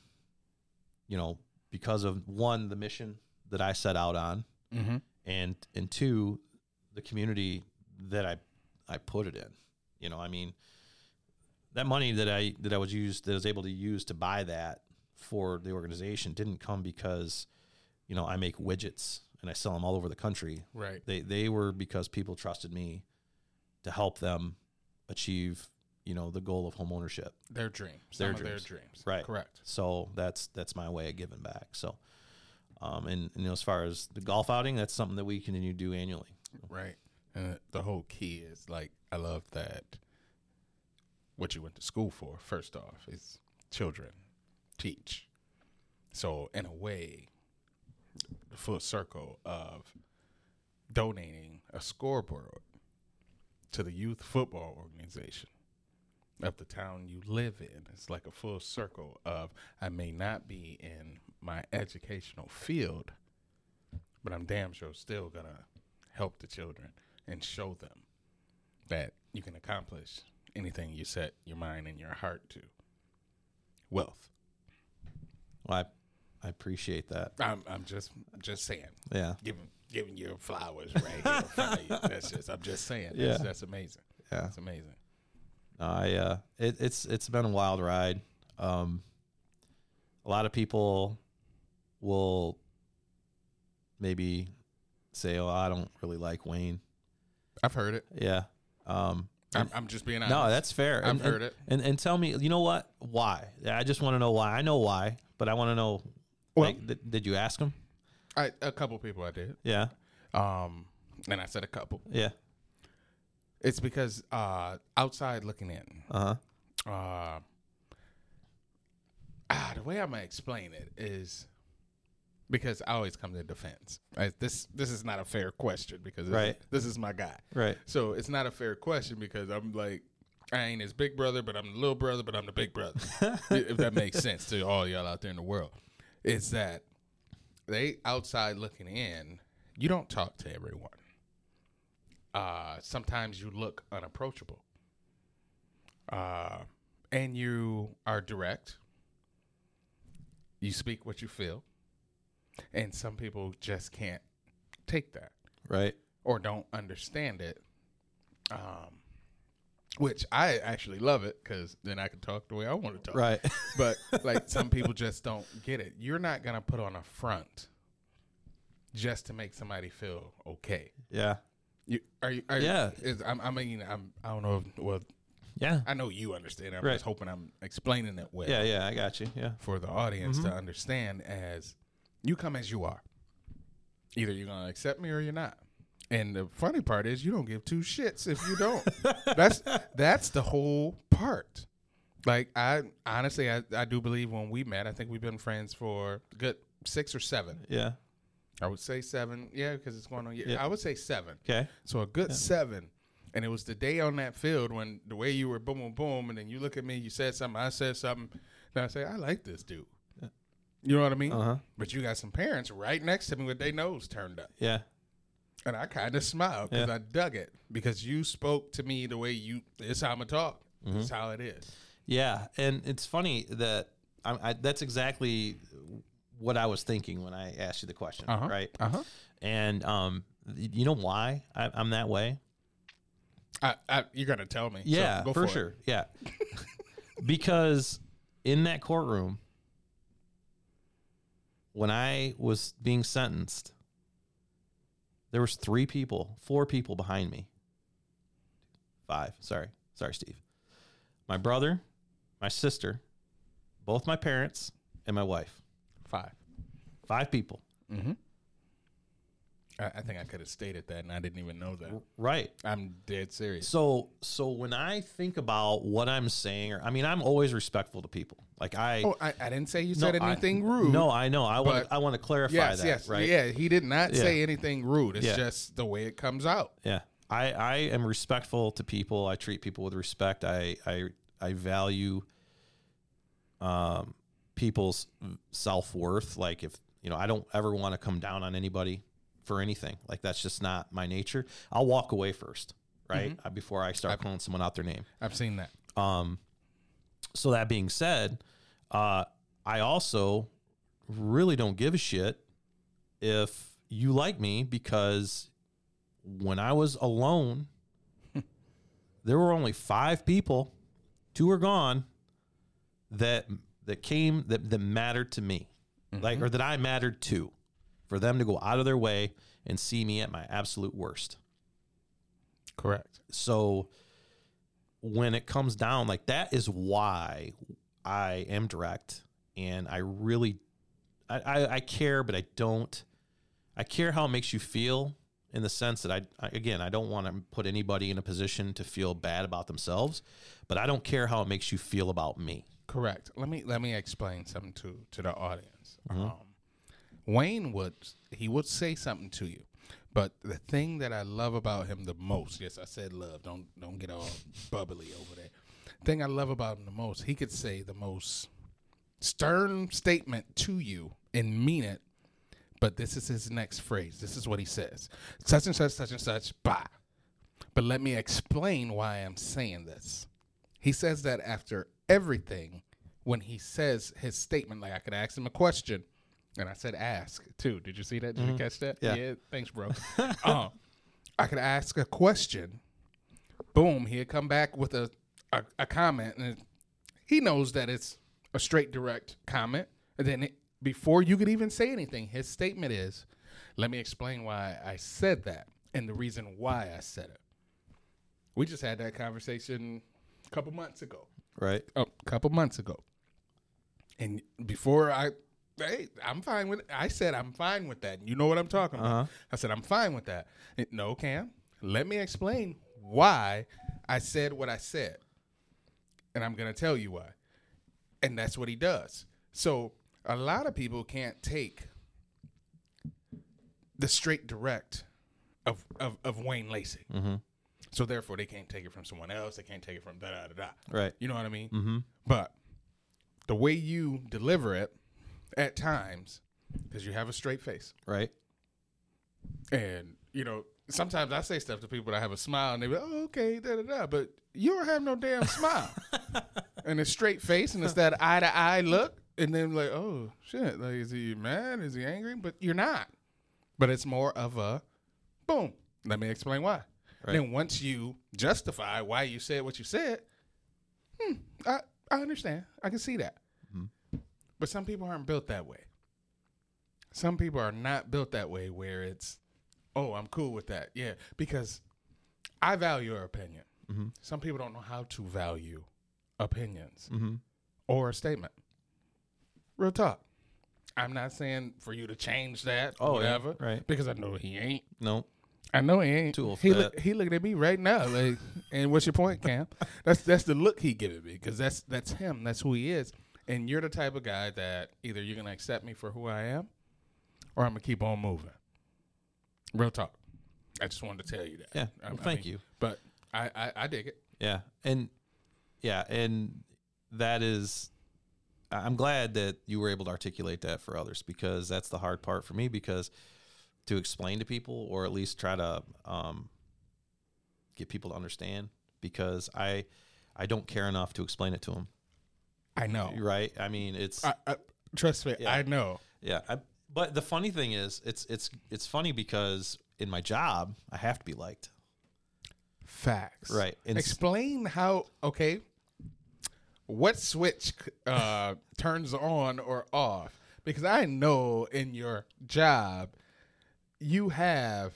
you know, because of one the mission that I set out on, Mm-hmm. and and two the community that I I put it in. You know, I mean, that money that I that I was used that I was able to use to buy that for the organization didn't come because, you know, I make widgets and I sell them all over the country. Right. They they were because people trusted me to help them achieve, you know, the goal of home ownership. Their dreams Their Some of their dreams. dreams. Right. Correct. So that's that's my way of giving back. So, um, and, and you know, as far as the golf outing, that's something that we continue to do annually. Right. And the whole key is like I love that what you went to school for, first off, is children. Teach. So in a way, the full circle of donating a scoreboard to the youth football organization of the town you live in. It's like a full circle of I may not be in my educational field, but I'm damn sure still gonna help the children and show them that you can accomplish anything you set your mind and your heart to. Wealth. Well, I I appreciate that. I'm I'm just just saying. Yeah, Giving giving you flowers right here in front of you. *laughs* That's just I'm just saying. That's, Yeah. that's amazing. yeah. That's amazing. I uh, it, it's it's been a wild ride. Um, a lot of people will maybe say, "Oh, I don't really like Wayne." I've heard it. Yeah. Um, I'm, I'm just being honest. no, that's fair. I've And- heard and, it. And and tell me, you know what? Why? I just want to know why. I know why, but I want to know. Well- like, did, did you ask him? I, a couple people I did. Yeah. Um, and I said a couple. Yeah. It's because uh, outside looking in, Uh huh. uh, ah, the way I'm gonna explain it is because I always come to defense. Right? This this is not a fair question because this, Right. this is my guy. Right. So it's not a fair question because I'm like I ain't his big brother, but I'm the little brother, but I'm the big brother. *laughs* if that makes sense to all y'all out there in the world, it's that they outside looking in. You don't talk to everyone. Uh, sometimes you look unapproachable. Uh, and you are direct. You speak what you feel. And some people just can't take that Right. or don't understand it. Um, which I actually love it because then I can talk the way I want to talk. Right. *laughs* But like *laughs* some people just don't get it. You're not gonna put on a front just to make somebody feel okay. yeah. You are you? Are, Yeah. Is, I'm, I mean, I'm. I don't know. If, well, Yeah. I know you understand. I'm Right. just hoping I'm explaining it well Yeah. Yeah. I got you. Yeah. for the audience Mm-hmm. to understand. As you come as you are, either you're gonna accept me or you're not. And the funny part is, you don't give two shits if you don't. that's *laughs* that's the whole part. Like I honestly, I, I do believe when we met, I think we've been friends for a good six or seven. Yeah. I would say seven, yeah, because it's going on. Yeah, Yeah. I would say seven. Okay. So a good seven. And it was the day on that field when the way you were boom, boom, boom, and then you look at me, you said something, I said something, and I say, I like this dude. You know what I mean? Uh huh. But you got some parents right next to me with their nose turned up. Yeah. And I kind of smiled because Yeah. I dug it because you spoke to me the way you, it's how I'm to talk. Mm-hmm. It's how it is. Yeah, and it's funny that I, I, that's exactly what I was thinking when I asked you the question, Uh-huh. right? Uh huh. And um, you know why I, I'm that way? I, I, you're to tell me. So Yeah, go for, it. sure. Yeah, *laughs* because in that courtroom, when I was being sentenced, there was three people, four people behind me. Five. Sorry, sorry, Steve. My brother, my sister, both my parents, and my wife. Five. Five people. Mm-hmm. I, I think I could have stated that and I didn't even know that. Right. I'm dead serious. So so when I think about what I'm saying, or I mean, I'm always respectful to people. Like I, Oh, I, I didn't say you no, said I- anything rude. No, I know. I want to I want to clarify yes, that. yes, right. yeah. He did not Yeah. say anything rude. It's Yeah. just the way it comes out. Yeah. I, I am respectful to people. I treat people with respect. I I I value um people's self worth. Like if you know, I don't ever want to come down on anybody for anything. Like that's just not my nature. I'll walk away first, right? Mm-hmm. Before I start calling someone out their name. I've seen that. Um, so that being said, uh, I also really don't give a shit if you like me because when I was alone, *laughs* there were only five people, two are gone, that that came that that mattered to me, like or that I mattered to, for them to go out of their way and see me at my absolute worst Correct. so when it comes down like that is why i am direct and i really I, I, I care but i don't i care how it makes you feel in the sense that I, I again i don't want to put anybody in a position to feel bad about themselves but i don't care how it makes you feel about me Correct. Let me let me explain something to to the audience. Mm-hmm. Um, Wayne would he would say something to you, but the thing that I love about him the most, yes, I said love. Don't don't get all bubbly over there. Thing I love about him the most, he could say the most stern statement to you and mean it. But this is his next phrase. This is what he says: such and such, such and such. Bye. But let me explain why I'm saying this. He says that after everything, when he says his statement, like I could ask him a question, and I said ask too. Did you see that? Did you catch that? Yeah. thanks, bro. um, *laughs* I could ask a question. Boom, he'd come back with a, a, a comment, and he knows that it's a straight, direct comment. And then it, before you could even say anything, his statement is, Let me explain why I said that and the reason why I said it. We just had that conversation a couple months ago. Right. A couple months ago. And before I hey, I'm fine with I said I'm fine with that. You know what I'm talking about. Uh-huh. I said I'm fine with that. And, no, Cam. Let me explain why I said what I said. And I'm going to tell you why. And that's what he does. So, a lot of people can't take the straight direct of of, of Wayne Lacey. Mm-hmm. So therefore, they can't take it from someone else. They can't take it from da da da da. Right. You know what I mean? Mm-hmm. But the way you deliver it at times, because you have a straight face, Right. and you know sometimes I say stuff to people that have a smile, and they be, oh okay, da da da. But you don't have no damn smile, *laughs* and a straight face, and it's that eye to eye look, and then like, oh shit, like is he mad? Is he angry? But you're not. But it's more of a boom. Let me explain why. Right. Then once you justify why you said what you said, hmm, I I understand. I can see that. But some people aren't built that way. Some people are not built that way where it's, oh, I'm cool with that. Yeah, because I value your opinion. Mhm. Some people don't know how to value opinions Mm-hmm. or a statement. Real talk. I'm not saying for you to change that, Oh, or yeah, right. Because I know he ain't. No. I know he ain't. Too old he look, he looking at me right now, like, and what's your point, Cam? *laughs* That's that's the look he giving me because that's that's him. That's who he is. And you're the type of guy that either you're gonna accept me for who I am, or I'm gonna keep on moving. Real talk. I just wanted to tell you that. Yeah. I- Well, I thank mean, you. But I, I I dig it. Yeah. And yeah, and that is I'm glad that you were able to articulate that for others because that's the hard part for me because to explain to people or at least try to um, get people to understand because I I don't care enough to explain it to them. I know. Right? I mean, it's I, I, trust me. Yeah. I know. yeah. I, but the funny thing is, it's it's it's funny because in my job I have to be liked. Facts. Right. And Explain how. Okay. What switch uh, turns on or off? Because I know in your job, you have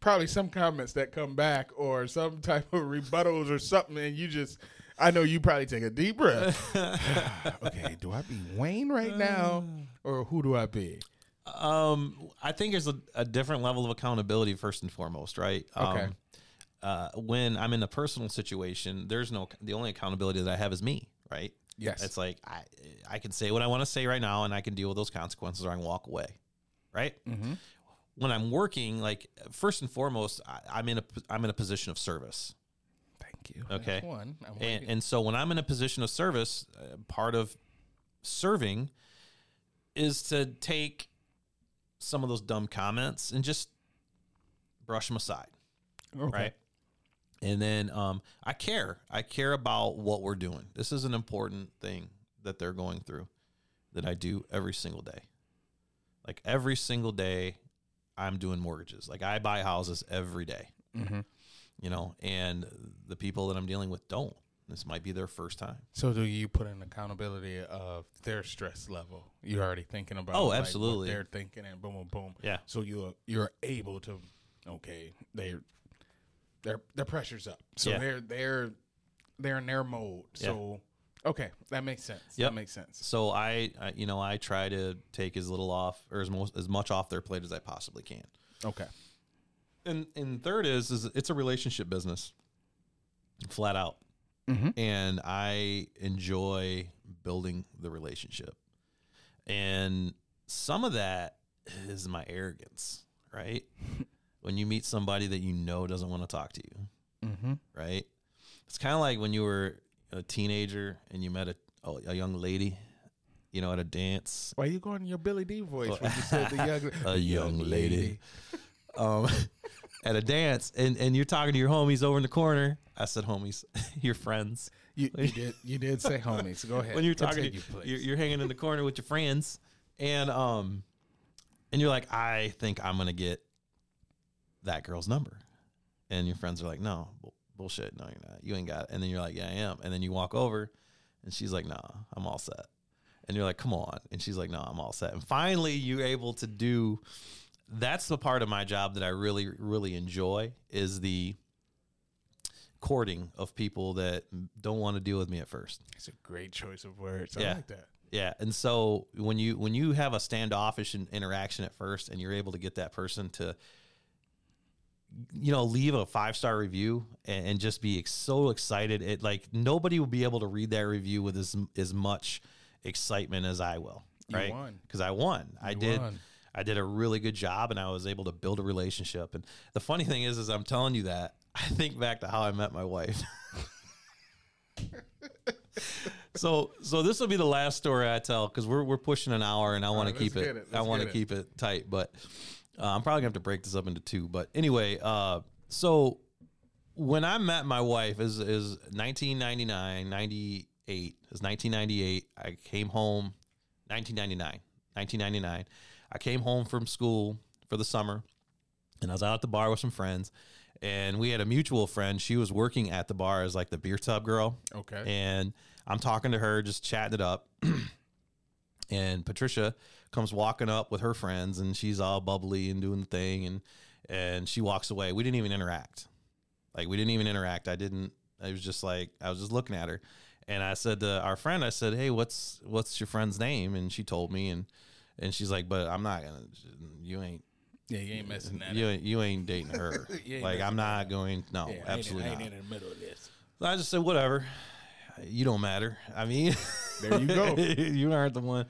probably some comments that come back or some type of rebuttals or something, and you just. I know you probably take a deep breath. *laughs* *sighs* okay, do I be Wayne right now, *sighs* or who do I be? Um, I think there's a, a different level of accountability first and foremost, right? Okay. Um, uh, when I'm in a personal situation, there's no the only accountability that I have is me, right? Yes. It's like I I can say what I want to say right now, and I can deal with those consequences, or I can walk away, right? Mm-hmm. When I'm working, like first and foremost, I, I'm in a I'm in a position of service. Thank you. Okay. That's one. I'm And, and so when I'm in a position of service, uh, part of serving is to take some of those dumb comments and just brush them aside, Okay. right? And then um, I care. I care about what we're doing. This is an important thing that they're going through that I do every single day. Like every single day, I'm doing mortgages. Like I buy houses every day Mm-hmm. You know, and the people that I'm dealing with don't. This might be their first time. So do you put an accountability of their stress level? You're already thinking about Oh, like, absolutely. they're thinking and boom boom boom. Yeah. So you're you're able to okay, they their their pressure's up. So Yeah. they're they're they're in their mode. So okay, that makes sense. Yep. That makes sense. So I, I, you know, I try to take as little off or as most as much off their plate as I possibly can. Okay. And and third is is it's a relationship business, flat out. Mhm. And I enjoy building the relationship, and some of that is my arrogance, right? *laughs* when you meet somebody that you know doesn't want to talk to you, Mm-hmm. right? It's kind of like when you were a teenager and you met a, a, a young lady, you know, at a dance. Why are you going your Billy Dee voice when you said the *laughs* young A young lady. *laughs* Um, *laughs* at a dance, and, and you're talking to your homies over in the corner. I said homies, *laughs* your friends. You, you did you did say homies. Go ahead. When you're talking, Continue, you're, you're hanging in the corner with your friends, and um, and you're like, I think I'm gonna get that girl's number, and your friends are like, No, bull- bullshit, no, you're not. You ain't got it. And then you're like, Yeah, I am. And then you walk over, and she's like, Nah, I'm all set. And you're like, Come on. And she's like, No, I'm all set. And finally, you're able to do that's the part of my job that I really, really enjoy is the courting of people that don't want to deal with me at first. It's a great choice of words. I Yeah. like that. Yeah, and so when you when you have a standoffish interaction at first, and you're able to get that person to, you know, leave a five star review and, and just be ex- so excited, it like nobody will be able to read that review with as as much excitement as I will, right? Because I won. I did. won. I did a really good job, and I was able to build a relationship. And the funny thing is, is I'm telling you that *laughs* I think back to how I met my wife. *laughs* so so this will be the last story I tell because we're we're pushing an hour and I want to keep it, it, I want to keep it tight but uh, I'm probably gonna have to break this up into two but anyway uh so when I met my wife is is 1999 98 is 1998 I came home 1999 1999 I came home from school for the summer and I was out at the bar with some friends and we had a mutual friend she was working at the bar as like the beer tub girl Okay. and I'm talking to her, just chatting it up. *clears throat* and Patricia comes walking up with her friends, and she's all bubbly and doing the thing, and and she walks away. We didn't even interact. Like we didn't even interact. I didn't. I was just like I was just looking at her, and I said to our friend, I said, "Hey, what's what's your friend's name?" And she told me, and and she's like, "But I'm not gonna. You ain't." yeah, you ain't messing that. You up. ain't, you ain't dating her. *laughs* Ain't like I'm not going. No, Yeah, I ain't- absolutely I ain't, not. in the middle of this. So I just said, whatever. You don't matter. I mean, There you go. *laughs* you aren't the one.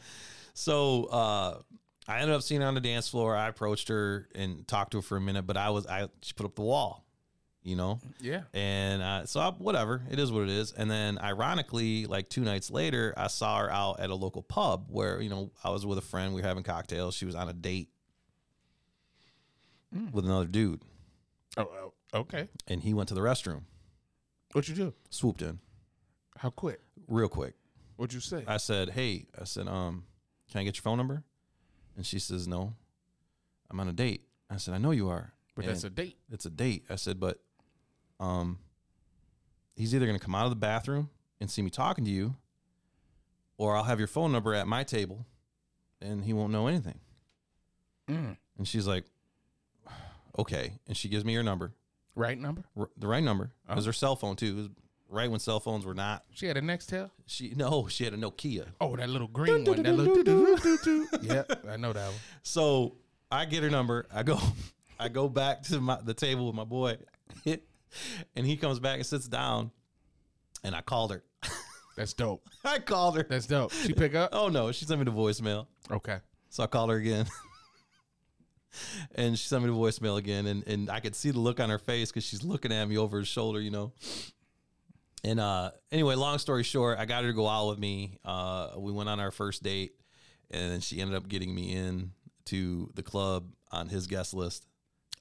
So uh, I ended up seeing her on the dance floor. I approached her and talked to her for a minute, but I was I she put up the wall, you know. Yeah. And uh, so I, whatever, it is what it is. And then ironically, like two nights later, I saw her out at a local pub where you know I was with a friend. We were having cocktails. She was on a date with another dude, Oh, oh, okay. and he went to the restroom, What'd you do? swooped in How quick? real quick. What'd you say? I said, "Hey," I said, "Um, can I get your phone number?" And she says, "No, I'm on a date." I said, "I know you are, but And that's a date. it's a date." I said, "But, um, he's either going to come out of the bathroom and see me talking to you, or I'll have your phone number at my table, and he won't know anything." Mm. And she's like, "Okay," and she gives me her number, Right number? r- the right number, Oh. it was her cell phone too. It was right when cell phones were not. She had a Nextel. She no, she had a Nokia. Oh, that little green one. That little. *laughs* yeah, I know that one. So I get her number. I go, *laughs* I go back to my, the table with my boy, *laughs* and he comes back and sits down. And I called her. *laughs* That's dope. I called her. That's dope. She pick up. Oh no, she sent me the voicemail. Okay. So I called her again. *laughs* and she sent me the voicemail again. And, and I could see the look on her face because she's looking at me over her shoulder, you know. And uh, anyway, long story short, I got her to go out with me. Uh, we went on our first date, and then she ended up getting me in to the club on his guest list.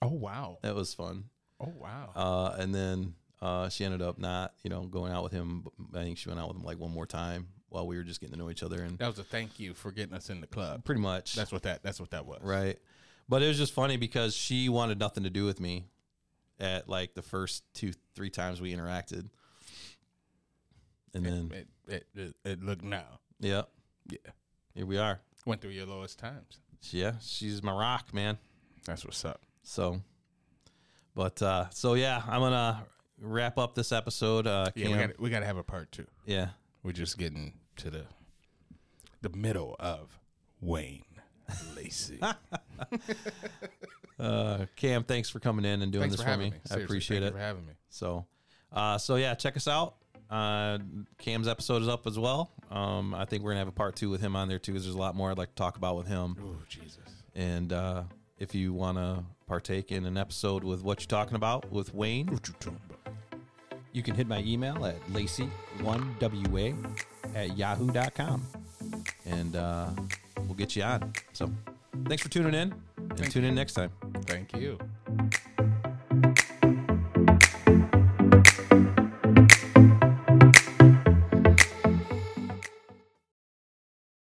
Oh wow. That was fun. Oh wow. Uh, and then uh, she ended up not, you know, going out with him. I think she went out with him like one more time while we were just getting to know each other, and that was a thank you for getting us in the club. pretty much That's what that. That's what that was. right. But it was just funny because she wanted nothing to do with me at like the first two, three times we interacted, and then It, it, it, it looked now. yeah, Yeah. here we are. Went through your lowest times. Yeah, she's my rock, man. That's what's up. So, but uh, so yeah, I'm gonna wrap up this episode. Uh, Yeah, we Cam. got we got to have a part two. yeah. We're just getting to the the middle of Wayne Lacey. *laughs* Uh, Cam, thanks for coming in and doing Thanks this for for me. me. I appreciate it. for having me. So, uh, so yeah, check us out. Uh, Cam's episode is up as well. Um, I think we're gonna have a part two with him on there too, because there's a lot more I'd like to talk about with him. Oh Jesus. And uh, if you want to partake in an episode with what you're talking about with Wayne, What you talking about? you can hit my email at lacy1wa at yahoo.com and uh, we'll get you on. So, thanks for tuning in, and Thank tune in next time. Thank you.